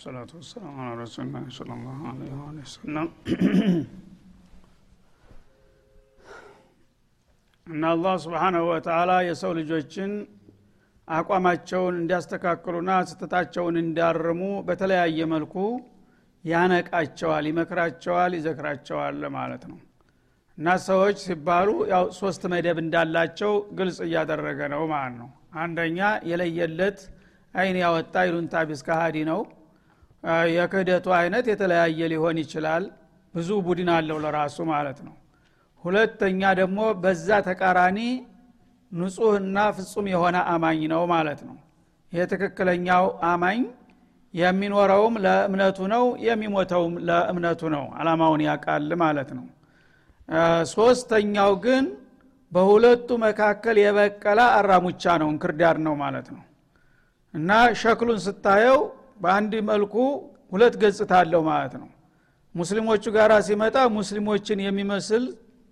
ወሰላቱ ወሰላሙ አላ ረሱልና ስለ ላሁ ለ ወሰለም እና አላህ ስብሓናሁ ወተላ የሰው ልጆችን አቋማቸውን እንዲያስተካክሉና ስህተታቸውን እንዲያርሙ በተለያየ መልኩ ያነቃቸዋል ይመክራቸዋል ይዘክራቸዋል ማለት ነው። እና ሰዎች ሲባሉ ያው ሶስት መደብ እንዳላቸው ግልጽ እያደረገ ነው ማለት ነው። አንደኛ የለየለት አይን ያወጣ ይሉንታ ቢስ ነው የክህደቱ አይነት የተለያየ ሊሆን ይችላል። ብዙ ቡድን አለው ለራሱ ማለት ነው። ሁለተኛ ደግሞ በዛ ተቃራኒ ንጹህና ፍጹም የሆነ አማኝ ነው ማለት ነው። ይህ ትክክለኛው አማኝ የሚኖረውም ለእምነቱ ነው የሚሞተውም ለእምነቱ ነው። አላማውን ያቃል ማለት ነው። ሶስተኛው ግን በሁለቱ መካከል የበቀለ አራሙቻ ነው እንክርዳድ ነው ማለት ነው። እና ሸክሉን ስታየው በአንድ መልኩ ሁለት ገጽታ አለው ማለት ነው። ሙስሊሞቹ ጋር ሲመጣ ሙስሊሞችን የሚመስል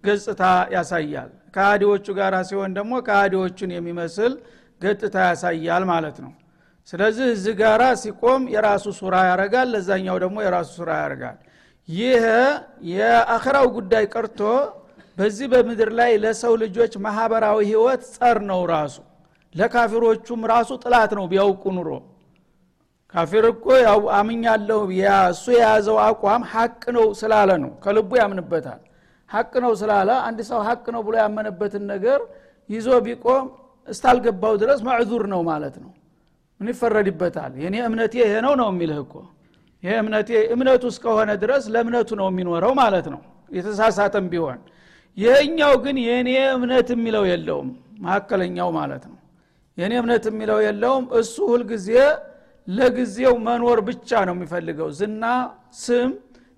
ገጽታ ያሳያል። ከሃዲዎቹ ጋር ሲሆን ደግሞ ከሃዲዎቹን የሚመስል ገጽታ ያሳያል ማለት ነው። ስለዚህ እዚህ ጋራ ሲቆም የራሱ ሱራ ያረጋል ለዛኛው ደግሞ የራሱ ሱራ ያደርጋል። ይህ የአኸራው ጉዳይ ቀርቶ በዚህ በምድር ላይ ለሰው ልጆች ማህበራዊ ህይወት ጸር ነው ራሱ። ለካፊሮቹም ራሱ ጥላት ነው ቢያውቁ ኑሮ ካፊር እኮ ያው አምኛለሁ እሱ የያዘው አቋም ሀቅ ነው ስላለ ነው። ከልቡ ያምንበታል። ሀቅ ነው ስላለ አንድ ሰው ሀቅ ነው ብሎ ያመነበትን ነገር ይዞ ቢቆም እስታልገባው ድረስ መዕዙር ነው ማለት ነው። ምን ይፈረድበታል? የኔ እምነቴ ይሄ ነው ነው የሚልህ እኮ። ይሄ እምነቴ እምነቱ እስከሆነ ድረስ ለእምነቱ ነው የሚኖረው ማለት ነው። የተሳሳተም ቢሆን። ይህኛው ግን የእኔ እምነት የሚለው የለውም። መካከለኛው ማለት ነው። የእኔ እምነት የሚለው የለውም። እሱ ሁልጊዜ ለጊዜው መኖር ብቻ ነው የሚፈልገው። ዝና ስም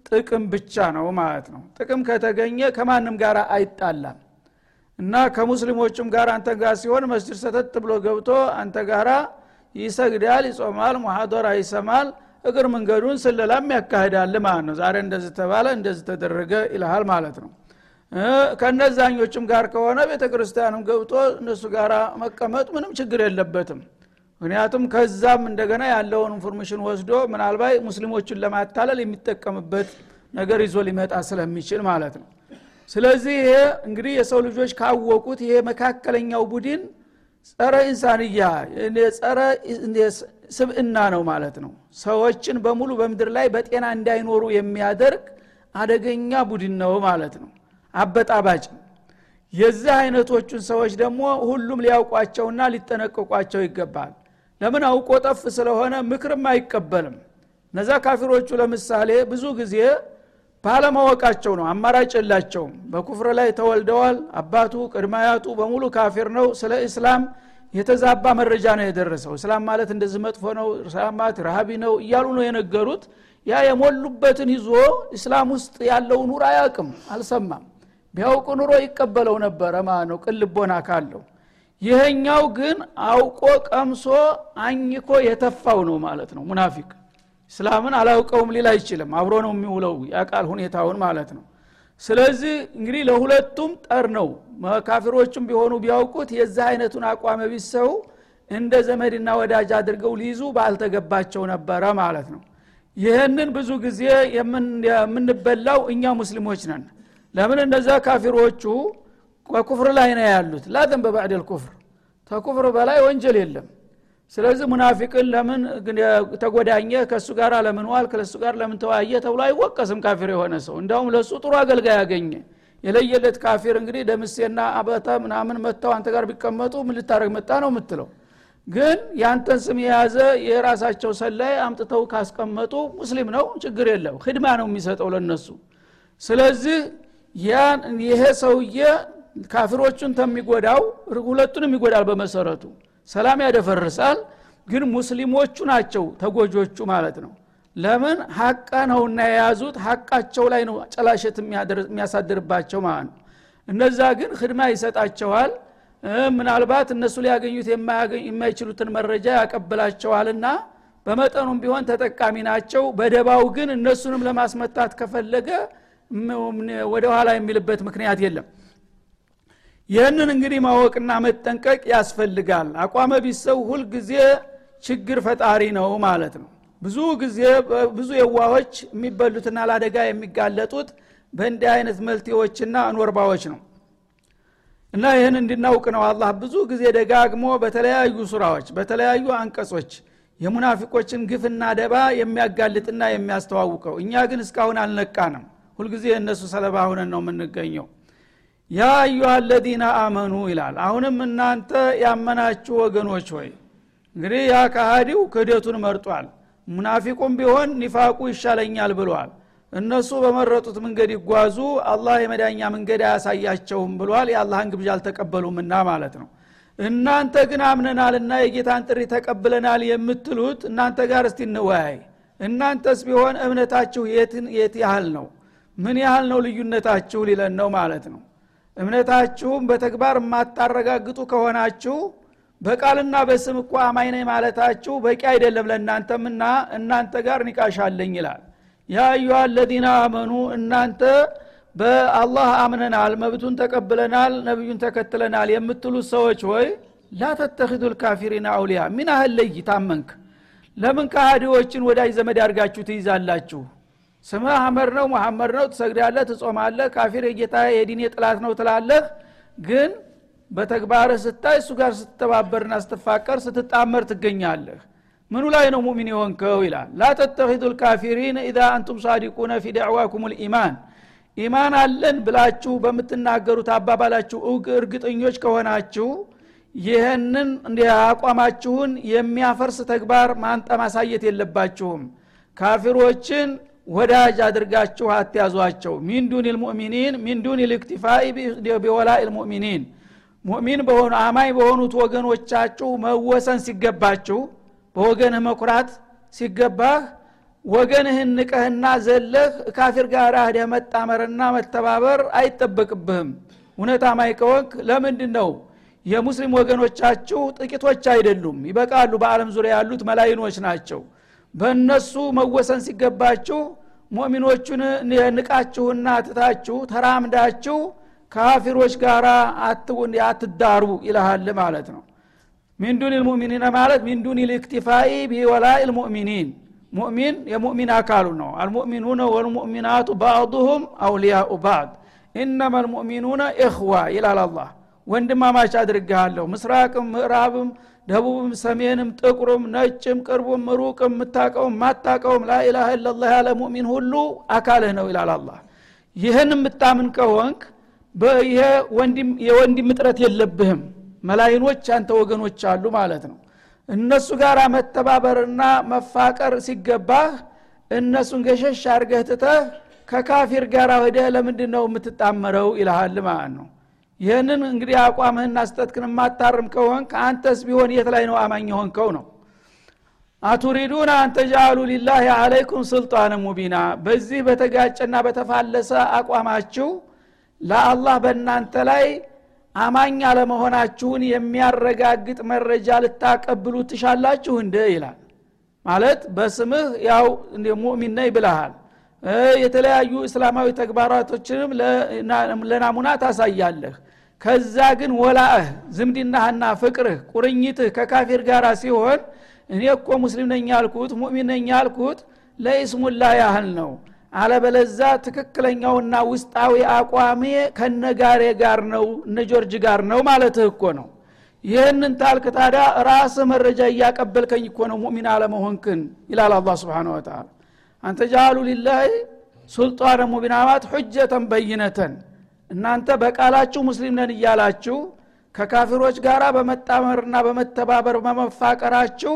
ጥቅም ብቻ ነው ማለት ነው። ጥቅም ከተገኘ ከማንም ጋር አይጣላም። እና ከሙስሊሞችም ጋር አንተ ጋር ሲሆን መስጅድ ሰተት ብሎ ገብቶ አንተ ጋራ ይሰግዳል ይጾማል ሙሐደራ ይሰማል እግር መንገዱን ስለላም ያካሂዳል ማለት ነው። ዛሬ እንደዚህ ተባለ እንደዚህ ተደረገ ይልሃል ማለት ነው። ከነዛኞችም ጋር ከሆነ ቤተ ክርስቲያንም ገብቶ እነሱ ጋር መቀመጥ ምንም ችግር የለበትም ምክንያቱም ከዛም እንደገና ያለውን information ወስዶ ምናልባት ሙስሊሞችን ለማታለል የሚጠቀምበት ነገር ይዞ ሊመጣ ስለሚችል ማለት ነው። ስለዚህ ይሄ እንግዲህ የሰው ልጆች ካወቁት ይሄ መካከለኛው ቡድን ጸረ ኢንሳንያ ጸረ ስብእና ነው ማለት ነው። ሰዎችን በሙሉ በምድር ላይ በጤና እንዳይኖሩ የሚያደርግ አደገኛ ቡድን ነው ማለት ነው። አበጣባጭ የዚህ አይነቶቹን ሰዎች ደግሞ ሁሉም ሊያውቋቸውና ሊጠነቀቋቸው ይገባል ለምን አውቆ ጠፍ ስለሆነ ምክርም አይቀበልም? እነዛ ካፊሮቹ ለምሳሌ ብዙ ጊዜ ባለማወቃቸው ነው አማራጭ የላቸውም። በኩፍር ላይ ተወልደዋል። አባቱ ቅድማያቱ በሙሉ ካፊር ነው። ስለ እስላም የተዛባ መረጃ ነው የደረሰው። እስላም ማለት እንደዚህ መጥፎ ነው እስላም ረሃቢ ነው እያሉ ነው የነገሩት። ያ የሞሉበትን ይዞ እስላም ውስጥ ያለው ኑር አያቅም አልሰማም። ቢያውቁ ኑሮ ይቀበለው ነበረ ማለት ነው። ቅልቦና ካለው ይሄኛው ግን አውቆ ቀምሶ አኝኮ የተፋው ነው ማለት ነው። ሙናፊቅ እስላምን አላውቀውም ሊል አይችልም። አብሮ ነው የሚውለው ያቃል ሁኔታውን ማለት ነው። ስለዚህ እንግዲህ ለሁለቱም ጠር ነው። ካፊሮችም ቢሆኑ ቢያውቁት የዚህ አይነቱን አቋመ ቢሰው እንደ ዘመድና ወዳጅ አድርገው ሊይዙ ባልተገባቸው ነበረ ማለት ነው። ይህንን ብዙ ጊዜ የምንበላው እኛ ሙስሊሞች ነን። ለምን እነዛ ካፊሮቹ በኩፍር ላይ ነው ያሉት። ላዘን በባዕድ ልኩፍር ተኩፍር በላይ ወንጀል የለም። ስለዚህ ሙናፊቅን ለምን ተጎዳኘ? ከእሱ ጋር ለምን ዋል ከለሱ ጋር ለምን ተወያየ? ተብሎ አይወቀስም ካፊር የሆነ ሰው። እንዳውም ለእሱ ጥሩ አገልጋይ ያገኘ የለየለት ካፊር እንግዲህ ደምሴና አበተ ምናምን መጥተው አንተ ጋር ቢቀመጡ ምን ልታደረግ መጣ ነው የምትለው። ግን ያንተን ስም የያዘ የራሳቸው ሰላይ አምጥተው ካስቀመጡ ሙስሊም ነው ችግር የለም። ህድማ ነው የሚሰጠው ለነሱ። ስለዚህ ይሄ ሰውዬ ካፊሮቹን ተሚጎዳው ሁለቱንም ይጎዳል በመሰረቱ። ሰላም ያደፈርሳል ግን ሙስሊሞቹ ናቸው ተጎጆቹ ማለት ነው። ለምን? ሀቀ ነውና የያዙት ሀቃቸው ላይ ነው ጨላሸት የሚያሳድርባቸው ማለት ነው። እነዛ ግን ህድማ ይሰጣቸዋል። ምናልባት እነሱ ሊያገኙት የማይችሉትን መረጃ ያቀብላቸዋልና በመጠኑም ቢሆን ተጠቃሚ ናቸው። በደባው ግን እነሱንም ለማስመታት ከፈለገ ወደ ኋላ የሚልበት ምክንያት የለም ይህንን እንግዲህ ማወቅና መጠንቀቅ ያስፈልጋል። አቋመ ቢሰው ሁልጊዜ ችግር ፈጣሪ ነው ማለት ነው። ብዙ ጊዜ ብዙ የዋሆች የሚበሉትና ለአደጋ የሚጋለጡት በእንዲህ አይነት መልቴዎችና አንወርባዎች ነው። እና ይህን እንድናውቅ ነው አላህ ብዙ ጊዜ ደጋግሞ በተለያዩ ሱራዎች በተለያዩ አንቀጾች የሙናፊቆችን ግፍና ደባ የሚያጋልጥና የሚያስተዋውቀው። እኛ ግን እስካሁን አልነቃንም። ሁልጊዜ እነሱ ሰለባ ሁነን ነው የምንገኘው ያ አዩሃ አለዚነ አመኑ ይላል። አሁንም እናንተ ያመናችሁ ወገኖች ሆይ እንግዲህ ያ ካሃዲው ክህደቱን መርጧል። ሙናፊቁም ቢሆን ኒፋቁ ይሻለኛል ብሏል። እነሱ በመረጡት መንገድ ይጓዙ አላህ የመዳኛ መንገድ አያሳያቸውም ብሏል። የአላህን ግብዣ አልተቀበሉምና ማለት ነው። እናንተ ግን አምነናልና የጌታን ጥሪ ተቀብለናል የምትሉት እናንተ ጋር እስቲ እንወያይ። እናንተስ ቢሆን እምነታችሁ የት ያህል ነው? ምን ያህል ነው ልዩነታችሁ? ሊለን ነው ማለት ነው እምነታችሁም በተግባር የማታረጋግጡ ከሆናችሁ በቃልና በስም እኮ አማኝ ነኝ ማለታችሁ በቂ አይደለም ለእናንተምና እናንተ ጋር ኒቃሻለኝ ይላል። ያ አዩሃ አለዚነ አመኑ እናንተ በአላህ አምነናል መብቱን ተቀብለናል ነቢዩን ተከትለናል የምትሉት ሰዎች ሆይ ላተተኪዱ ልካፊሪን አውሊያ ምን ያህል ለይ ታመንክ ለምን ከሃዲዎችን ወዳጅ ዘመድ አድርጋችሁ ትይዛላችሁ ስምህ አህመድ ነው መሐመድ ነው ትሰግዳለህ ትጾማለህ ካፊር የጌታ የዲኔ ጥላት ነው ትላለህ። ግን በተግባርህ ስታይ እሱ ጋር ስትተባበርና ስትፋቀር ስትጣመር ትገኛለህ። ምኑ ላይ ነው ሙሚን የሆንከው? ይላል። ላ ተተኪዱ ልካፊሪን ኢዛ አንቱም ሳዲቁነ ፊ ደዕዋኩም ልኢማን። ኢማን አለን ብላችሁ በምትናገሩት አባባላችሁ እርግጠኞች ከሆናችሁ ይህንን አቋማችሁን የሚያፈርስ ተግባር ማንጠ ማሳየት የለባችሁም። ካፊሮችን ወዳጅ አድርጋችሁ አትያዟቸው። ሚን ዱን ልሙእሚኒን ሚን ዱን ልእክቲፋኢ ቢወላኢ ልሙእሚኒን ሙእሚን በሆኑ አማኝ በሆኑት ወገኖቻችሁ መወሰን ሲገባችሁ በወገንህ መኩራት ሲገባህ ወገንህን ንቀህና ዘለህ ካፊር ጋር ሄደህ መጣመርና መተባበር አይጠበቅብህም። እውነት አማኝ ከወንክ ለምንድን ነው የሙስሊም ወገኖቻችሁ ጥቂቶች አይደሉም። ይበቃሉ። በአለም ዙሪያ ያሉት መላይኖች ናቸው። በእነሱ መወሰን ሲገባችሁ ሙእሚኖቹን ንቃችሁና ትታችሁ ተራምዳችሁ ካፊሮች ጋር አትዳሩ ይልሃል ማለት ነው። ሚንዱን ልሙእሚኒን ማለት ሚንዱን ልእክቲፋኢ ቢወላኢ ልሙእሚኒን። ሙእሚን የሙእሚን አካሉ ነው። አልሙእሚኑነ ወልሙእሚናቱ ባዕضሁም አውሊያኡ ባዕድ። ኢነማ ልሙእሚኑነ እኽዋ ይላል አላህ። ወንድማማች አድርግሃለሁ። ምስራቅም ምዕራብም ደቡብም ሰሜንም ጥቁርም ነጭም ቅርቡም ሩቅም የምታቀውም ማታቀውም ላኢላሃ ኢላላህ ያለ ሙእሚን ሁሉ አካልህ ነው ይላል አላህ። ይህን የምታምን ከሆንክ ይሄ የወንድም እጥረት የለብህም። መላይኖች አንተ ወገኖች አሉ ማለት ነው። እነሱ ጋር መተባበርና መፋቀር ሲገባህ እነሱን ገሸሽ አርገህ ትተህ ከካፊር ጋር ወደ ለምንድ ነው የምትጣመረው ይልሃል ማለት ነው ይህንን እንግዲህ አቋምህና ስተትክን የማታርም ከሆንክ አንተስ ቢሆን የት ላይ ነው አማኝ የሆንከው ነው? አቱሪዱን አንተጃአሉ ሊላህ አለይኩም ስልጣን ሙቢና። በዚህ በተጋጨና በተፋለሰ አቋማችሁ ለአላህ በእናንተ ላይ አማኝ አለመሆናችሁን የሚያረጋግጥ መረጃ ልታቀብሉ ትሻላችሁ እንደ ይላል። ማለት በስምህ ያው ሙእሚን ነኝ ብለሃል። የተለያዩ እስላማዊ ተግባራቶችንም ለናሙና ታሳያለህ ከዛ ግን ወላእህ ዝምድናህና ፍቅርህ ቁርኝትህ ከካፊር ጋር ሲሆን እኔ እኮ ሙስሊም ነኝ ያልኩት ሙእሚን ነኝ ያልኩት ለኢስሙላ ያህል ነው። አለበለዛ ትክክለኛውና ውስጣዊ አቋሜ ከነጋሬ ጋር ነው እነ ጆርጅ ጋር ነው ማለትህ እኮ ነው። ይህንን ታልክ ታዲያ ራስህ መረጃ እያቀበልከኝ እኮ ነው ሙእሚን አለመሆንክን ይላል አላ ስብን ወተላ አንተ ጃአሉ ሊላህ ሱልጣነ ሙቢናማት ሁጀተን በይነተን እናንተ በቃላችሁ ሙስሊም ነን እያላችሁ ከካፊሮች ጋር በመጣመርና በመተባበር በመፋቀራችሁ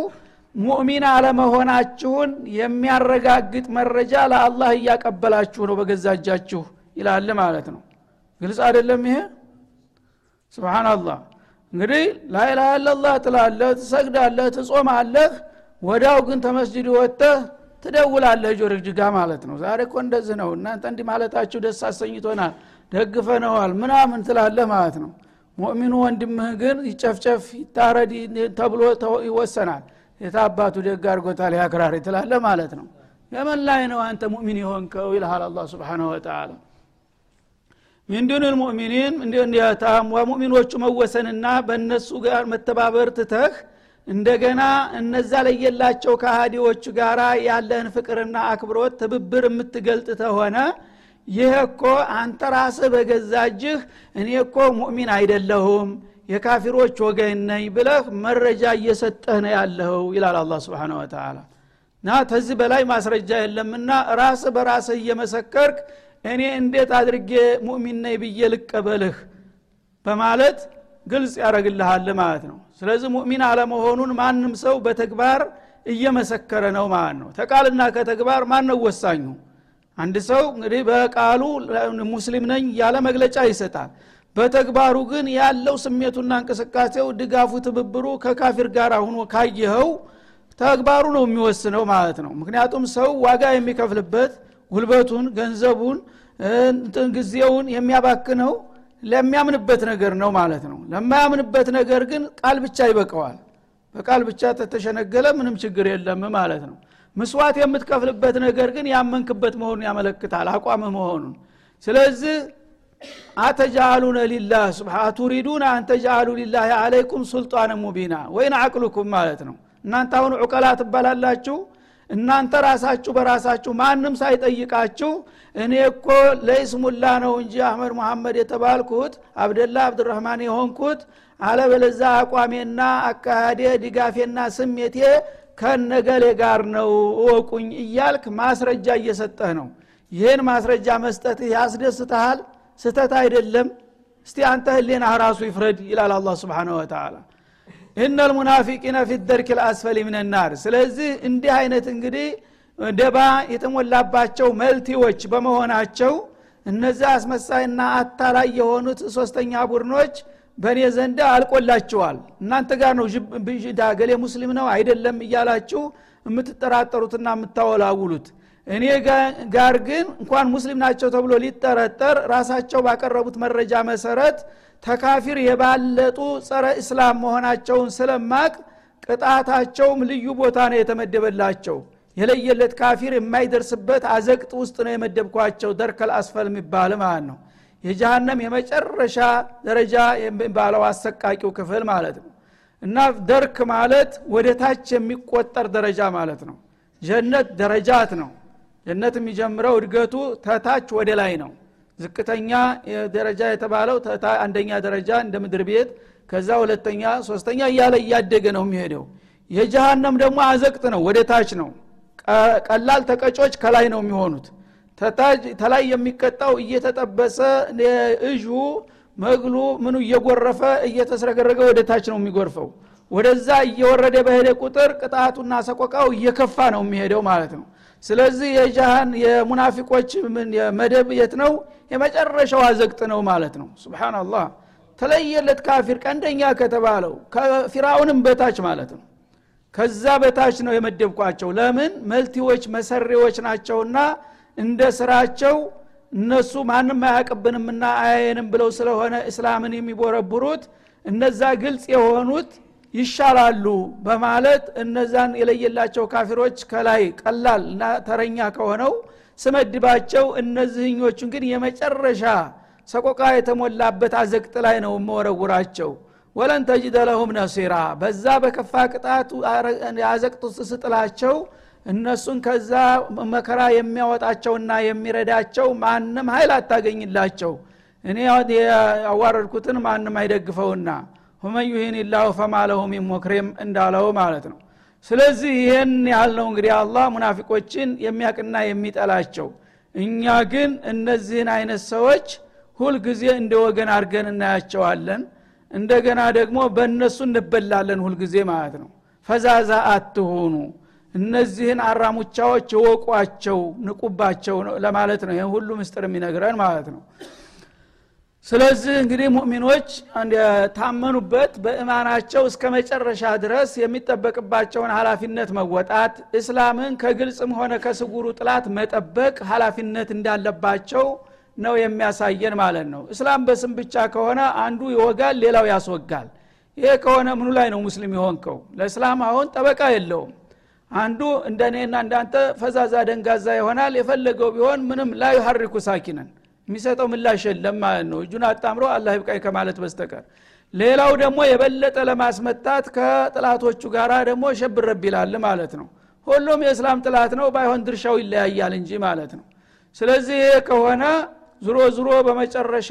ሙእሚን አለመሆናችሁን የሚያረጋግጥ መረጃ ለአላህ እያቀበላችሁ ነው በገዛጃችሁ ይላል ማለት ነው። ግልጽ አይደለም ይሄ? ስብናላህ እንግዲህ ላኢላሃ ኢላላህ ትላለህ ትሰግዳለህ ትጾማለህ ወዳው ግን ተመስጅድ ወጥተህ ትደውላለህ ጆርጅጋ ማለት ነው። ዛሬ እኮ እንደዚህ ነው። እናንተ እንዲህ ማለታችሁ ደስ አሰኝቶናል ደግፈነዋል ምናምን ትላለህ ማለት ነው። ሙእሚኑ ወንድምህ ግን ይጨፍጨፍ ይታረድ ተብሎ ይወሰናል። የታባቱ ደግ አድርጎታል ያክራሪ ትላለ ማለት ነው። የመን ላይ ነው አንተ ሙእሚን የሆንከው ይልሃል አላ ስብሓንሁ ወተላ ሚን ልሙእሚኒን ሙእሚኖቹ መወሰንና በእነሱ ጋር መተባበር ትተህ እንደገና እነዛ ለየላቸው ከሃዲዎች ጋራ ያለህን ፍቅርና አክብሮት ትብብር የምትገልጥ ተሆነ ይህ እኮ አንተ ራስህ በገዛጅህ እኔ እኮ ሙእሚን አይደለሁም የካፊሮች ወገን ነኝ ብለህ መረጃ እየሰጠህ ነው ያለኸው ይላል አላ ስብን ወተላ እና ተዚህ በላይ ማስረጃ የለምና ራስ በራስህ እየመሰከርክ እኔ እንዴት አድርጌ ሙእሚን ነኝ ብዬ ልቀበልህ በማለት ግልጽ ያደረግልሃል ማለት ነው። ስለዚህ ሙእሚን አለመሆኑን ማንም ሰው በተግባር እየመሰከረ ነው ማለት ነው። ተቃልና ከተግባር ማን ነው ወሳኙ አንድ ሰው እንግዲህ በቃሉ ሙስሊም ነኝ ያለ መግለጫ ይሰጣል። በተግባሩ ግን ያለው ስሜቱና እንቅስቃሴው ድጋፉ ትብብሩ ከካፊር ጋር ሁኖ ካየኸው ተግባሩ ነው የሚወስነው ማለት ነው። ምክንያቱም ሰው ዋጋ የሚከፍልበት ጉልበቱን ገንዘቡን ጊዜውን የሚያባክነው ለሚያምንበት ነገር ነው ማለት ነው። ለማያምንበት ነገር ግን ቃል ብቻ ይበቀዋል በቃል ብቻ ተተሸነገለ ምንም ችግር የለም ማለት ነው ምስዋት የምትከፍልበት ነገር ግን ያመንክበት መሆኑን ያመለክታል አቋም መሆኑን። ስለዚህ አተጃአሉነ ሊላህ ስብሓ ቱሪዱን አንተጃአሉ ሊላህ አለይኩም ሱልጣን ሙቢና ወይን አቅሉኩም ማለት ነው። እናንተ አሁን ዑቀላ ትባላላችሁ። እናንተ ራሳችሁ በራሳችሁ ማንም ሳይጠይቃችሁ እኔ እኮ ለይስሙላ ነው እንጂ አህመድ ሙሐመድ የተባልኩት አብደላ አብድራህማን የሆንኩት አለበለዛ አቋሜና አካሃዴ ድጋፌና ስሜቴ ከነገሌ ጋር ነው እወቁኝ እያልክ ማስረጃ እየሰጠህ ነው። ይህን ማስረጃ መስጠትህ ያስደስትሃል ስተት አይደለም። እስቲ አንተ ህሌና ራሱ ይፍረድ ይላል አላ ስብን ወተላ እነ ልሙናፊቂነ ፊ ደርክ ልአስፈሊ ምንናር ስለዚህ እንዲህ አይነት እንግዲህ ደባ የተሞላባቸው መልቲዎች በመሆናቸው እነዚህ አስመሳይና አታላይ የሆኑት ሶስተኛ ቡድኖች በእኔ ዘንድ አልቆላችኋል። እናንተ ጋር ነው ብዥዳ ገሌ ሙስሊም ነው አይደለም እያላችሁ የምትጠራጠሩትና የምታወላውሉት። እኔ ጋር ግን እንኳን ሙስሊም ናቸው ተብሎ ሊጠረጠር ራሳቸው ባቀረቡት መረጃ መሰረት ተካፊር የባለጡ ጸረ እስላም መሆናቸውን ስለማቅ ቅጣታቸውም ልዩ ቦታ ነው የተመደበላቸው። የለየለት ካፊር የማይደርስበት አዘቅጥ ውስጥ ነው የመደብኳቸው። ደርከል አስፈል የሚባል ማለት ነው የጀሃነም የመጨረሻ ደረጃ የሚባለው አሰቃቂው ክፍል ማለት ነው። እና ደርክ ማለት ወደ ታች የሚቆጠር ደረጃ ማለት ነው። ጀነት ደረጃት ነው። ጀነት የሚጀምረው እድገቱ ተታች ወደ ላይ ነው። ዝቅተኛ ደረጃ የተባለው አንደኛ ደረጃ እንደ ምድር ቤት ከዛ ሁለተኛ ሶስተኛ እያለ እያደገ ነው የሚሄደው። የጀሃነም ደግሞ አዘቅት ነው ወደ ታች ነው። ቀላል ተቀጮች ከላይ ነው የሚሆኑት ተላይ የሚቀጣው እየተጠበሰ እዡ መግሉ ምኑ እየጎረፈ እየተስረገረገ ወደ ታች ነው የሚጎርፈው። ወደዛ እየወረደ በሄደ ቁጥር ቅጣቱና ሰቆቃው እየከፋ ነው የሚሄደው ማለት ነው። ስለዚህ የጃሃን የሙናፊቆች መደብ የት ነው? የመጨረሻው አዘቅጥ ነው ማለት ነው። ስብናላህ ተለየለት ካፊር ቀንደኛ ከተባለው ከፊራውንም በታች ማለት ነው። ከዛ በታች ነው የመደብኳቸው። ለምን? መልቲዎች መሰሪዎች ናቸውና እንደ ስራቸው እነሱ ማንም አያቅብንምና አያየንም ብለው ስለሆነ እስላምን የሚቦረብሩት እነዛ ግልጽ የሆኑት ይሻላሉ በማለት እነዛን የለየላቸው ካፊሮች ከላይ ቀላል እና ተረኛ ከሆነው ስመድባቸው እነዚህኞቹን ግን የመጨረሻ ሰቆቃ የተሞላበት አዘቅጥ ላይ ነው የምወረውራቸው። ወለን ተጅደ ለሁም ነሲራ በዛ በከፋ ቅጣት አዘቅጥ ስጥላቸው እነሱን ከዛ መከራ የሚያወጣቸውና የሚረዳቸው ማንም ኃይል አታገኝላቸው። እኔ ያዋረድኩትን ማንም አይደግፈውና ሁመን ዩሂን ላሁ ፈማለሁ ሚን እንዳለው ማለት ነው። ስለዚህ ይህን ያህል ነው እንግዲህ አላህ ሙናፊቆችን የሚያቅና የሚጠላቸው። እኛ ግን እነዚህን አይነት ሰዎች ሁልጊዜ እንደ ወገን አድርገን እናያቸዋለን። እንደገና ደግሞ በእነሱ እንበላለን ሁልጊዜ ማለት ነው። ፈዛዛ አትሆኑ እነዚህን አራሙቻዎች እወቋቸው ንቁባቸው ለማለት ነው። ይህን ሁሉ ምስጥር የሚነግረን ማለት ነው። ስለዚህ እንግዲህ ሙእሚኖች ታመኑበት በእማናቸው እስከ መጨረሻ ድረስ የሚጠበቅባቸውን ሀላፊነት መወጣት እስላምን ከግልጽም ሆነ ከስጉሩ ጥላት መጠበቅ ሀላፊነት እንዳለባቸው ነው የሚያሳየን ማለት ነው። እስላም በስም ብቻ ከሆነ አንዱ ይወጋል ሌላው ያስወጋል። ይሄ ከሆነ ምኑ ላይ ነው ሙስሊም የሆንከው? ለእስላም አሁን ጠበቃ የለውም አንዱ እንደ እኔና እንዳንተ ፈዛዛ ደንጋዛ ይሆናል። የፈለገው ቢሆን ምንም ላይ ሀሪኩ ሳኪነን የሚሰጠው ምላሽ የለም ማለት ነው። እጁን አጣምሮ አላህ ይብቃኝ ከማለት በስተቀር። ሌላው ደግሞ የበለጠ ለማስመጣት ከጥላቶቹ ጋር ደግሞ ሸብረብ ይላል ማለት ነው። ሁሉም የእስላም ጥላት ነው ባይሆን ድርሻው ይለያያል እንጂ ማለት ነው። ስለዚህ ከሆነ ዝሮ ዝሮ በመጨረሻ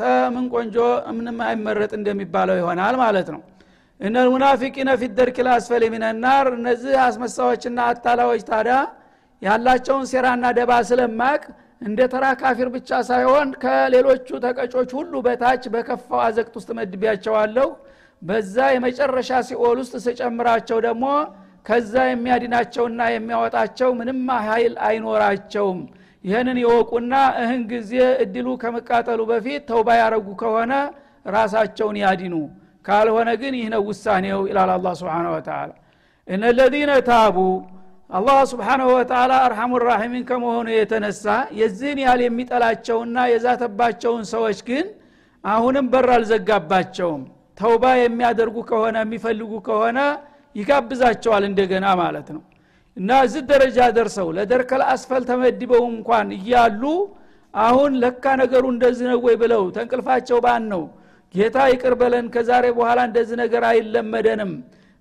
ተምን ቆንጆ ምንም አይመረጥ እንደሚባለው ይሆናል ማለት ነው እነ ልሙናፊቂነ ፊ ደርክ ልአስፈል ሚነናር እነዚህ አስመሳዎችና አታላዎች ታዲያ ያላቸውን ሴራና ደባ ስለማቅ እንደ ተራ ካፊር ብቻ ሳይሆን ከሌሎቹ ተቀጮች ሁሉ በታች በከፋው አዘቅት ውስጥ መድቢያቸዋለሁ በዛ የመጨረሻ ሲኦል ውስጥ ስጨምራቸው ደግሞ ከዛ የሚያድናቸውና የሚያወጣቸው ምንም ኃይል አይኖራቸውም። ይህንን የወቁና እህን ጊዜ እድሉ ከመቃጠሉ በፊት ተውባ ያረጉ ከሆነ ራሳቸውን ያዲኑ ካልሆነ ግን ይህ ነው ውሳኔው ይላል አላ ስብን ወተላ እነ ለዚነ ታቡ አላህ ስብሓናሁ ወተላ አርሐሙ ራሒሚን ከመሆኑ የተነሳ የዚህን ያህል የሚጠላቸውና የዛተባቸውን ሰዎች ግን አሁንም በር አልዘጋባቸውም። ተውባ የሚያደርጉ ከሆነ የሚፈልጉ ከሆነ ይጋብዛቸዋል እንደገና ማለት ነው። እና እዚህ ደረጃ ደርሰው ለደርከል አስፈል ተመድበው እንኳን እያሉ አሁን ለካ ነገሩ እንደዚህ ነው ወይ ብለው ተንቅልፋቸው ባን ነው ጌታ ይቅር በለን ከዛሬ በኋላ እንደዚህ ነገር አይለመደንም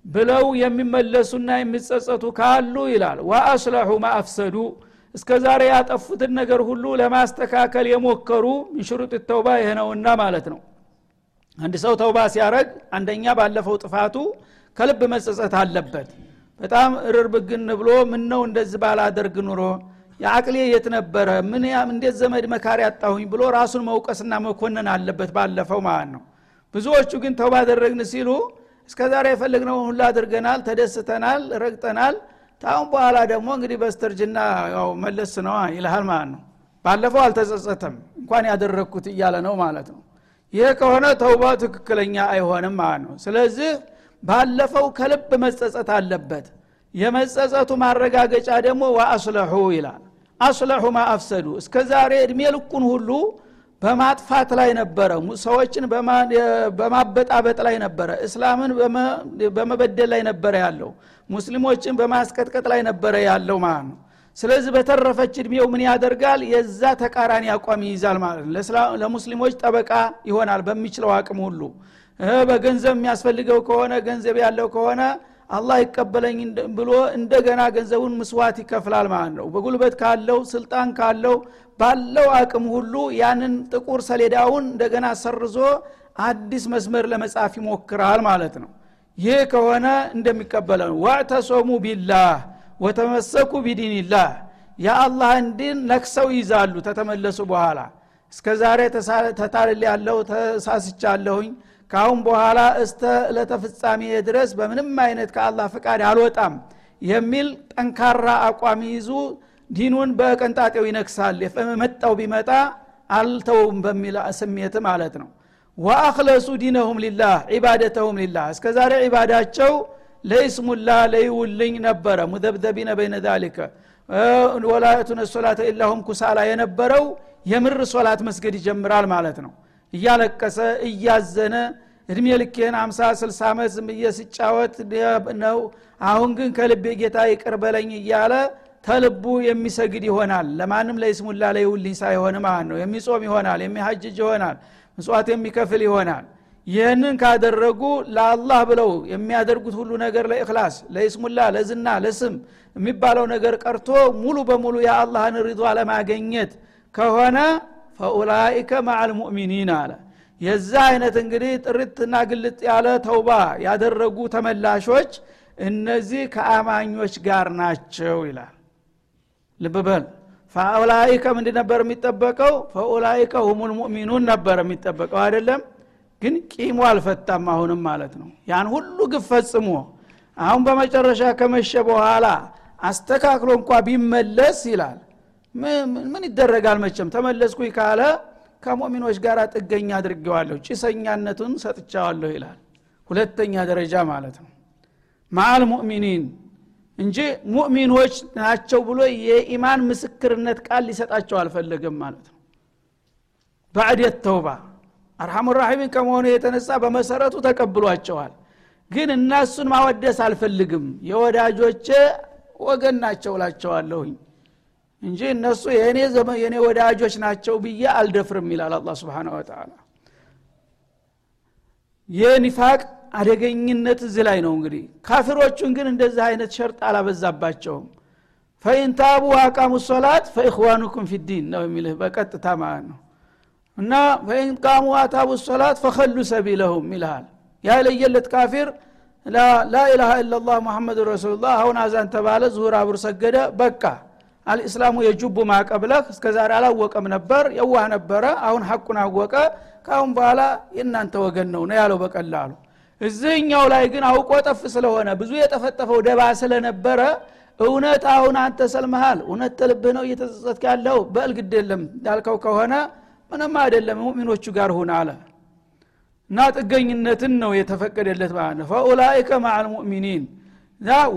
ብለው የሚመለሱና የሚጸጸቱ ካሉ ይላል። ወአስለሑ ማአፍሰዱ እስከ ዛሬ ያጠፉትን ነገር ሁሉ ለማስተካከል የሞከሩ ሚንሽሩጥ ተውባ ይህ ነውና ማለት ነው። አንድ ሰው ተውባ ሲያረግ አንደኛ ባለፈው ጥፋቱ ከልብ መጸጸት አለበት። በጣም እርርብግን ብሎ ምን ነው እንደዚህ ባላደርግ ኑሮ የአቅሌ የት ነበረ? ምን እንዴት ዘመድ መካሪ አጣሁኝ ብሎ ራሱን መውቀስና መኮነን አለበት ባለፈው ማለት ነው። ብዙዎቹ ግን ተውባ አደረግን ሲሉ እስከ ዛሬ የፈለግነውን ሁሉ አድርገናል ተደስተናል ረግጠናል። ታሁን በኋላ ደግሞ እንግዲህ በስተርጅና ያው መለስ ነዋ ይልሃል ማለት ነው። ባለፈው አልተጸጸተም እንኳን ያደረግኩት እያለ ነው ማለት ነው። ይሄ ከሆነ ተውባ ትክክለኛ አይሆንም ማለት ነው። ስለዚህ ባለፈው ከልብ መጸጸት አለበት። የመጸጸቱ ማረጋገጫ ደግሞ ወአስለሑ ይላል አስለሑ አፍሰዱ። እስከ ዛሬ እድሜ ልኩን ሁሉ በማጥፋት ላይ ነበረ። ሰዎችን በማበጣበጥ ላይ ነበረ። እስላምን በመበደል ላይ ነበረ ያለው። ሙስሊሞችን በማስቀጥቀጥ ላይ ነበረ ያለው ማለት ነው። ስለዚህ በተረፈች እድሜው ምን ያደርጋል? የዛ ተቃራኒ አቋም ይይዛል ማለት ነው። ለሙስሊሞች ጠበቃ ይሆናል በሚችለው አቅም ሁሉ። በገንዘብ የሚያስፈልገው ከሆነ ገንዘብ ያለው ከሆነ አላህ ይቀበለኝ ብሎ እንደገና ገንዘቡን ምስዋት ይከፍላል ማለት ነው። በጉልበት ካለው ስልጣን ካለው ባለው አቅም ሁሉ ያንን ጥቁር ሰሌዳውን እንደገና ሰርዞ አዲስ መስመር ለመጻፍ ይሞክራል ማለት ነው። ይህ ከሆነ እንደሚቀበለ ነው። ዋዕተሶሙ ቢላህ ወተመሰኩ ቢዲንላህ የአላህን ዲን ነክሰው ይዛሉ ተተመለሱ በኋላ እስከ ዛሬ ተታልል ያለው ተሳስቻለሁኝ ካሁን በኋላ እስተ ለተፍጻሜ ድረስ በምንም አይነት ከአላህ ፍቃድ አልወጣም የሚል ጠንካራ አቋም ይዙ ዲኑን በቀንጣጤው ይነክሳል። መጣው ቢመጣ አልተውም በሚል ስሜት ማለት ነው። ወአክለሱ ዲነሁም ሊላህ ዒባደተሁም ሊላህ። እስከ ዛሬ ዒባዳቸው ለይስሙላ ለይውልኝ ነበረ። ሙደብደቢነ በይነ ዛሊከ። ወላቱነ ሶላተ ኢላሁም ኩሳላ የነበረው የምር ሶላት መስገድ ይጀምራል ማለት ነው እያለቀሰ እያዘነ እድሜ ልኬን አምሳ ስልሳ ዓመት ዝም ብዬ ነው። አሁን ግን ከልቤ ጌታ ይቅር በለኝ እያለ ተልቡ የሚሰግድ ይሆናል። ለማንም ለይስሙላ ለይውልኝ ሳይሆን ማለት ነው። የሚጾም ይሆናል የሚሐጅጅ ይሆናል ምጽዋት የሚከፍል ይሆናል። ይህንን ካደረጉ ለአላህ ብለው የሚያደርጉት ሁሉ ነገር ለእክላስ ለይስሙላ ለዝና ለስም የሚባለው ነገር ቀርቶ ሙሉ በሙሉ የአላህን ሪዷ ለማገኘት ከሆነ ፈኡላይከ ማዓል ሙእሚኒን አለ። የዛ አይነት እንግዲህ ጥርትና ግልጥ ያለ ተውባ ያደረጉ ተመላሾች እነዚህ ከአማኞች ጋር ናቸው ይላል። ልብ በል። ፈኡላይከ ምንድ ነበር የሚጠበቀው? ፈኡላይከ ሁሙል ሙእሚኑን ነበር የሚጠበቀው። አይደለም? ግን ቂሙ አልፈታም አሁንም ማለት ነው። ያን ሁሉ ግፍ ፈጽሞ አሁን በመጨረሻ ከመሸ በኋላ አስተካክሎ እንኳ ቢመለስ ይላል ምን ይደረጋል መቸም ተመለስኩኝ ካለ ከሙእሚኖች ጋር ጥገኛ አድርጌዋለሁ ጭሰኛነቱን ሰጥቻዋለሁ ይላል። ሁለተኛ ደረጃ ማለት ነው። ማአል ሙእሚኒን እንጂ ሙእሚኖች ናቸው ብሎ የኢማን ምስክርነት ቃል ሊሰጣቸው አልፈለገም ማለት ነው። ባዕድ ተውባ አርሐሙ ራሒሚን ከመሆኑ የተነሳ በመሰረቱ ተቀብሏቸዋል። ግን እነሱን ማወደስ አልፈልግም። የወዳጆቼ ወገን ናቸው ላቸዋለሁኝ እንጂ እነሱ የእኔ የእኔ ወዳጆች ናቸው ብዬ አልደፍርም ይላል አላ ስብን ወተላ የኒፋቅ አደገኝነት እዚህ ላይ ነው እንግዲህ። ካፊሮቹን ግን እንደዚህ አይነት ሸርጥ አላበዛባቸውም። ፈኢንታቡ አቃሙ ሶላት ፈኢኽዋኑኩም ፊዲን ነው የሚልህ በቀጥታ ማለት ነው። እና ፈኢንቃሙ አታቡ ሶላት ፈኸሉ ሰቢለሁም ይልሃል። ያ የለየለት ካፊር ላኢላሃ ኢላላህ ሙሐመድ ረሱሉላህ አሁን አዛን ተባለ ዙሁር አብር ሰገደ በቃ አልእስላሙ የጁቡ ማቀብለህ እስከ ዛሬ አላወቀም ነበር የዋህ ነበረ አሁን ሐቁን አወቀ ካሁን በኋላ የእናንተ ወገን ነው ነው ያለው በቀላሉ። እዚህኛው ላይ ግን አውቆ ጠፍ ስለሆነ ብዙ የጠፈጠፈው ደባ ስለነበረ እውነት አሁን አንተ ሰልመሃል እውነት ተልብህ ነው እየተጸጸትክ ያለው በል የለም ያልከው ከሆነ ምንም አይደለም ሙእሚኖቹ ጋር ሁን አለ። እና ጥገኝነትን ነው የተፈቀደለት ማለት ነው። ፈኡላይከ ማዓ ልሙእሚኒን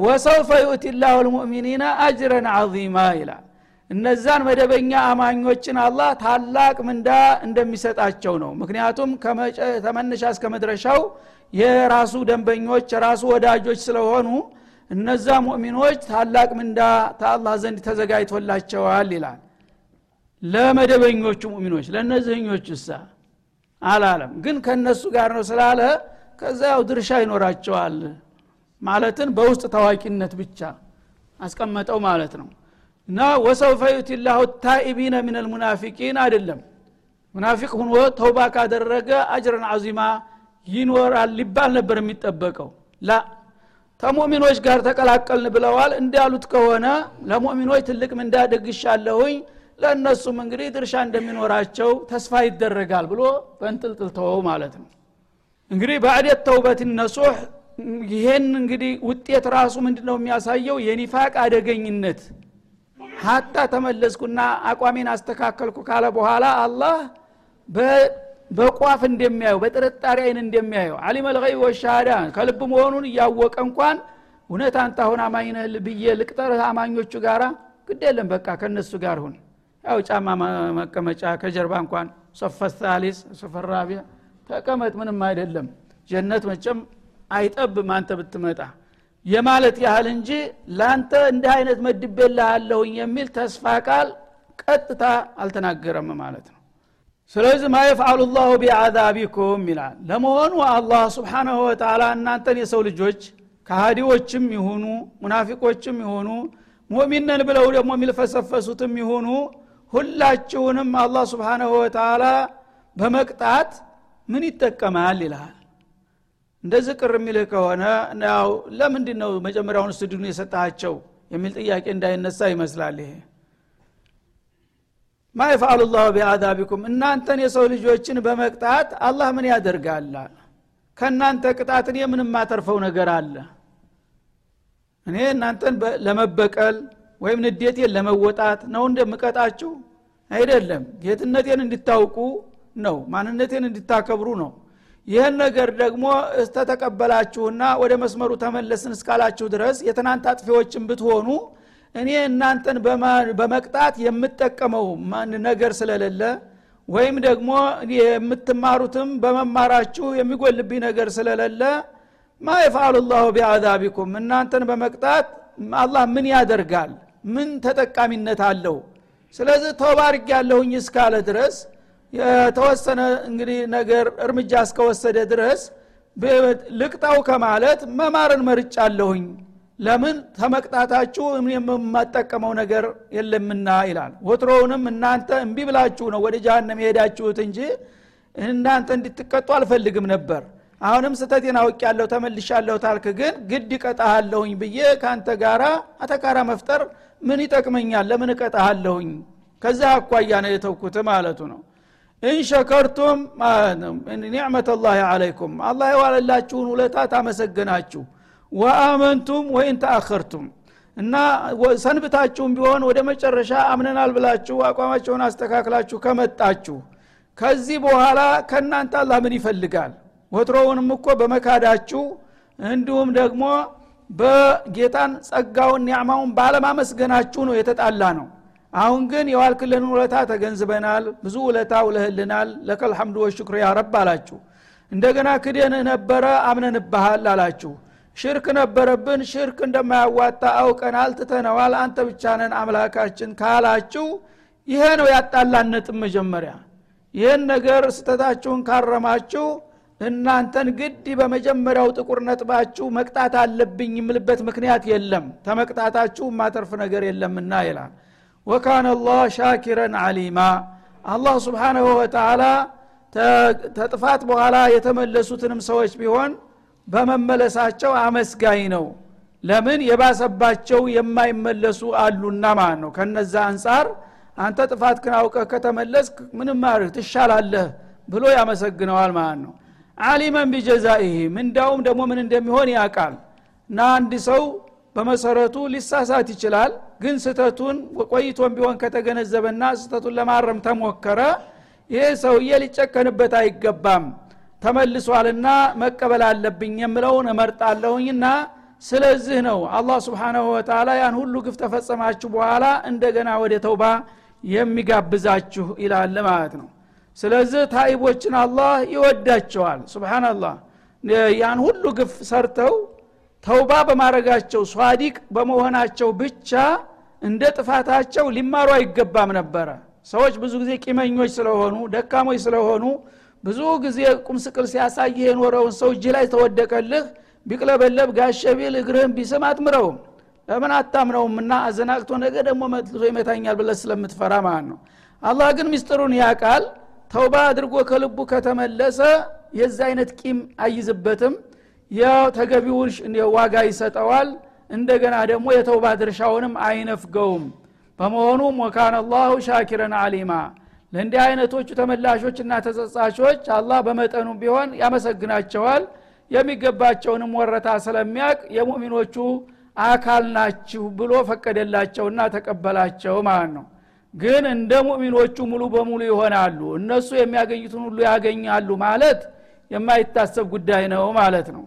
ወሰውፈ ዩእቲ ላሁ ልሙእሚኒና አጅረን ዓዚማ ይላል እነዛን መደበኛ አማኞችን አላህ ታላቅ ምንዳ እንደሚሰጣቸው ነው። ምክንያቱም ከመነሻ እስከ መድረሻው የራሱ ደንበኞች የራሱ ወዳጆች ስለሆኑ እነዛ ሙእሚኖች ታላቅ ምንዳ ተአላህ ዘንድ ተዘጋጅቶላቸዋል ይላል። ለመደበኞቹ ሙእሚኖች ለእነዚህኞች እሳ አላለም። ግን ከእነሱ ጋር ነው ስላለ ከዛ ያው ድርሻ ይኖራቸዋል ማለትን በውስጥ ታዋቂነት ብቻ አስቀመጠው ማለት ነው። እና ወሰውፈ ዩቲ ታኢቢነ ምን ልሙናፊቂን አይደለም። ሙናፊቅ ሁኖ ተውባ ካደረገ አጅረን አዚማ ይኖራል ሊባል ነበር የሚጠበቀው። ላ ከሙእሚኖች ጋር ተቀላቀልን ብለዋል። እንዳሉት ከሆነ ለሙእሚኖች ትልቅ ምንዳ ደግሻለሁኝ ለእነሱም እንግዲህ ድርሻ እንደሚኖራቸው ተስፋ ይደረጋል ብሎ በንጥልጥል ተወው ማለት ነው። እንግዲህ ባዕዴት ተውበት ነሱህ ይሄን እንግዲህ ውጤት ራሱ ምንድን ነው የሚያሳየው? የኒፋቅ አደገኝነት። ሀታ ተመለስኩና አቋሜን አስተካከልኩ ካለ በኋላ አላህ በቋፍ እንደሚያየው በጥርጣሬ አይን እንደሚያየው አሊም አልገይብ ወሻሃዳ ከልብ መሆኑን እያወቀ እንኳን እውነት አንተ አሁን አማኝ ነህ ብዬ ልቅጠርህ አማኞቹ ጋራ ግድ የለም በቃ ከእነሱ ጋር ሁን። ያው ጫማ መቀመጫ ከጀርባ እንኳን ሶፈ ሳሊስ ሶፈ ተቀመጥ ምንም አይደለም። ጀነት መጨም አይጠብም አንተ ብትመጣ። የማለት ያህል እንጂ ለአንተ እንዲህ አይነት መድቤልሃለሁኝ የሚል ተስፋ ቃል ቀጥታ አልተናገረም ማለት ነው። ስለዚህ ማ የፍዓሉ ላሁ ቢአዛቢኩም ይላል። ለመሆኑ አላህ ስብሓናሁ ወተላ እናንተን የሰው ልጆች ከሃዲዎችም ይሁኑ ሙናፊቆችም ይሁኑ ሙእሚነን ብለው ደግሞ የሚልፈሰፈሱትም ይሁኑ ሁላችሁንም አላህ ስብሓናሁ ወተላ በመቅጣት ምን ይጠቀማል ይልሃል እንደዚህ ቅር የሚልህ ከሆነ ያው ለምንድ ነው መጀመሪያውን ስድኑ የሰጣቸው የሚል ጥያቄ እንዳይነሳ ይመስላል ይሄ። ማ የፍአሉ ላሁ ቢአዛቢኩም? እናንተን የሰው ልጆችን በመቅጣት አላህ ምን ያደርጋል? ከእናንተ ቅጣት እኔ ምን ነገር አለ። እኔ እናንተን ለመበቀል ወይም ንዴቴን ለመወጣት ነው እንደምቀጣችሁ? አይደለም። ጌትነቴን እንድታውቁ ነው። ማንነቴን እንድታከብሩ ነው ይህን ነገር ደግሞ እስተተቀበላችሁና ወደ መስመሩ ተመለስን እስካላችሁ ድረስ የትናንት አጥፊዎችን ብትሆኑ እኔ እናንተን በመቅጣት የምጠቀመው ነገር ስለሌለ ወይም ደግሞ የምትማሩትም በመማራችሁ የሚጎልብኝ ነገር ስለሌለ ማ የፍአሉ ላሁ ቢአዛቢኩም እናንተን በመቅጣት አላህ ምን ያደርጋል? ምን ተጠቃሚነት አለው? ስለዚህ ተባርግ ያለሁኝ እስካለ ድረስ የተወሰነ እንግዲህ ነገር እርምጃ እስከወሰደ ድረስ ልቅጣው ከማለት መማርን መርጫ አለሁኝ ለምን? ተመቅጣታችሁ የማጠቀመው ነገር የለምና ይላል። ወትሮውንም እናንተ እምቢ ብላችሁ ነው ወደ ጃሃንም የሄዳችሁት እንጂ እናንተ እንድትቀጡ አልፈልግም ነበር። አሁንም ስተቴን አውቅ ያለሁ ተመልሻለሁ ታልክ ግን ግድ እቀጣሃለሁኝ ብዬ ከአንተ ጋራ አተካራ መፍጠር ምን ይጠቅመኛል? ለምን እቀጣሃለሁኝ? ከዛ አኳያ ነው የተውኩት ማለቱ ነው ኢንሸከርቱም ኒዕመት ላህ አለይኩም አላህ የዋለላችሁን ውለታ ታመሰገናችሁ ወአመንቱም ወይን ተአኸርቱም። እና ሰንብታችሁም ቢሆን ወደ መጨረሻ አምነናል ብላችሁ አቋማቸውን አስተካክላችሁ ከመጣችሁ ከዚህ በኋላ ከእናንተ አላህ ምን ይፈልጋል? ወትሮውንም እኮ በመካዳችሁ እንዲሁም ደግሞ በጌታን ጸጋውን ኒዕማውን ባለማመስገናችሁ ነው የተጣላ ነው አሁን ግን የዋልክልን ውለታ ተገንዝበናል ብዙ ውለታ ውለህልናል ለከል ሐምዱ ወሽክሩ ያ አላችሁ። እንደገና ክደንህ ነበረ አምነንብሃል አላችሁ። ሽርክ ነበረብን ሽርክ እንደማያዋጣ አውቀናል ትተነዋል አንተ ብቻ አምላካችን ካላችሁ ይሄ ነው ያጣላነጥም መጀመሪያ። ይህን ነገር ስተታችሁን ካረማችሁ እናንተን ግድ በመጀመሪያው ጥቁር ነጥባችሁ መቅጣት አለብኝ የምልበት ምክንያት የለም። ተመቅጣታችሁ ማተርፍ ነገር የለምና ይላል ወካነ አላህ ሻኪረን አሊማ አላህ ስብሓናሁ ወተላ ተጥፋት በኋላ የተመለሱትንም ሰዎች ቢሆን በመመለሳቸው አመስጋኝ ነው። ለምን? የባሰባቸው የማይመለሱ አሉና ማለት ነው። ከነዛ አንጻር አንተ ጥፋት ክን አውቀህ ከተመለስ ምንም ማድረግ ትሻላለህ ብሎ ያመሰግነዋል ማለት ነው። አሊመን ቢጀዛኢህ ምንዳውም ደግሞ ምን እንደሚሆን ያውቃል። እና አንድ ሰው በመሰረቱ ሊሳሳት ይችላል። ግን ስተቱን ቆይቶም ቢሆን ከተገነዘበና ስተቱን ለማረም ተሞከረ ይህ ሰውዬ ሊጨከንበት አይገባም። ተመልሷልና መቀበል አለብኝ የምለውን እመርጣለሁኝና ስለዚህ ነው አላህ ስብሓናሁ ወተላ ያን ሁሉ ግፍ ተፈጸማችሁ በኋላ እንደገና ወደ ተውባ የሚጋብዛችሁ ይላል ማለት ነው። ስለዚህ ታይቦችን አላህ ይወዳቸዋል። ስብናላህ ያን ሁሉ ግፍ ሰርተው ተውባ በማድረጋቸው ሷዲቅ በመሆናቸው ብቻ እንደ ጥፋታቸው ሊማሩ አይገባም ነበረ። ሰዎች ብዙ ጊዜ ቂመኞች ስለሆኑ ደካሞች ስለሆኑ ብዙ ጊዜ ቁምስቅል ሲያሳይህ የኖረውን ሰው እጅ ላይ ተወደቀልህ ቢቅለበለብ ጋሸቢል እግርህን ቢስም አትምረውም። ለምን አታምነውም እና አዘናቅቶ ነገ ደግሞ መልሶ ይመታኛል ብለ ስለምትፈራ ማለት ነው። አላህ ግን ሚስጥሩን ያቃል ተውባ አድርጎ ከልቡ ከተመለሰ የዛ አይነት ቂም አይዝበትም ያው ተገቢውን ዋጋ ይሰጠዋል። እንደገና ደግሞ የተውባ ድርሻውንም አይነፍገውም። በመሆኑም ወካን አላሁ ሻኪረን አሊማ ለእንዲህ አይነቶቹ ተመላሾችና ተጸጻቾች አላህ በመጠኑ ቢሆን ያመሰግናቸዋል። የሚገባቸውንም ወረታ ስለሚያቅ የሙእሚኖቹ አካል ናችሁ ብሎ ፈቀደላቸውና ተቀበላቸው ማለት ነው። ግን እንደ ሙእሚኖቹ ሙሉ በሙሉ ይሆናሉ። እነሱ የሚያገኙትን ሁሉ ያገኛሉ ማለት የማይታሰብ ጉዳይ ነው ማለት ነው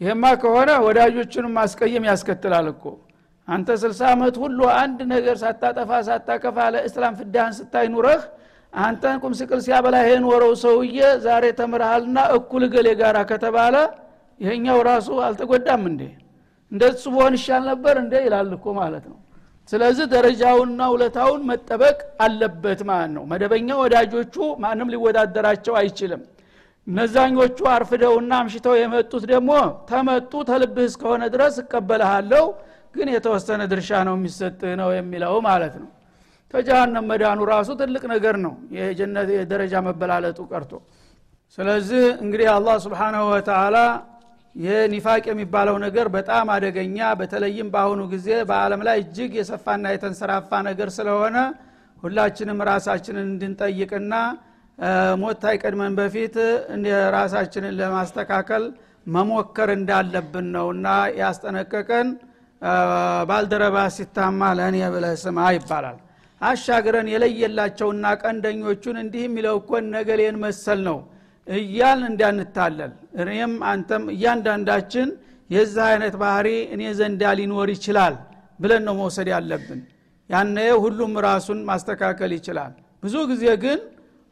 ይህማ ከሆነ ወዳጆችንም ማስቀየም ያስከትላል እኮ። አንተ ስልሳ ዓመት ሁሉ አንድ ነገር ሳታጠፋ ሳታከፋ ለእስላም ፍዳህን ስታይ ኑረህ አንተን ቁም ስቅል ሲያበላ የኖረው ሰውዬ ዛሬ ተምርሃልና እኩል ገሌ ጋራ ከተባለ ይሄኛው ራሱ አልተጎዳም እንዴ? እንደሱ በሆን ይሻል ነበር እንዴ ይላል እኮ ማለት ነው። ስለዚህ ደረጃውንና ውለታውን መጠበቅ አለበት ማለት ነው። መደበኛ ወዳጆቹ ማንም ሊወዳደራቸው አይችልም እነዛኞቹ አርፍደውና አምሽተው የመጡት ደግሞ ተመጡ ተልብህ እስከሆነ ድረስ እቀበልሃለሁ ግን የተወሰነ ድርሻ ነው የሚሰጥህ ነው የሚለው ማለት ነው። ተጃሃንም መዳኑ ራሱ ትልቅ ነገር ነው የጀነት የደረጃ መበላለጡ ቀርቶ። ስለዚህ እንግዲህ አላህ ስብሓናሁ ወተላ የኒፋቅ የሚባለው ነገር በጣም አደገኛ በተለይም በአሁኑ ጊዜ በአለም ላይ እጅግ የሰፋና የተንሰራፋ ነገር ስለሆነ ሁላችንም ራሳችንን እንድንጠይቅና ሞት አይቀድመን በፊት ራሳችንን ለማስተካከል መሞከር እንዳለብን ነው እና ያስጠነቀቀን ባልደረባ ሲታማ ለእኔ ብለህ ስማ ይባላል። አሻግረን የለየላቸውና ቀንደኞቹን እንዲህ የሚለው እኮ ነገሌን መሰል ነው እያል እንዳንታለል። እኔም አንተም እያንዳንዳችን የዚህ አይነት ባህሪ እኔ ዘንዳ ሊኖር ይችላል ብለን ነው መውሰድ ያለብን። ያነ ሁሉም ራሱን ማስተካከል ይችላል። ብዙ ጊዜ ግን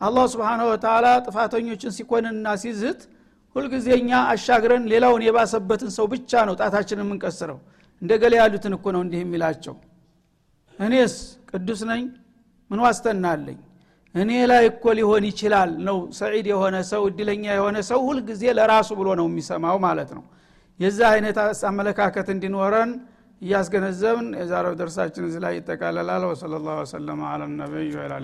አላህ ስብሓን ወተላ ጥፋተኞችን ሲኮንንና ሲዝት ሁልጊዜ እኛ አሻግረን ሌላውን የባሰበትን ሰው ብቻ ነው ጣታችን የምንቀስረው። እንደገሌ ያሉትን እኮ ነው እንዲህ የሚላቸው። እኔስ ቅዱስ ነኝ? ምን ዋስተና አለኝ? እኔ ላይ እኮ ሊሆን ይችላል ነው ሰዒድ የሆነ ሰው እድለኛ የሆነ ሰው ሁልጊዜ ለራሱ ብሎ ነው የሚሰማው ማለት ነው። የዛ አይነት አመለካከት እንዲኖረን እያስገነዘብን የዛሬው ደርሳችን እዚህ ላይ ይጠቃለላል። ወሰለ ላሁ ወሰለማ አላ ነቢይ ወላ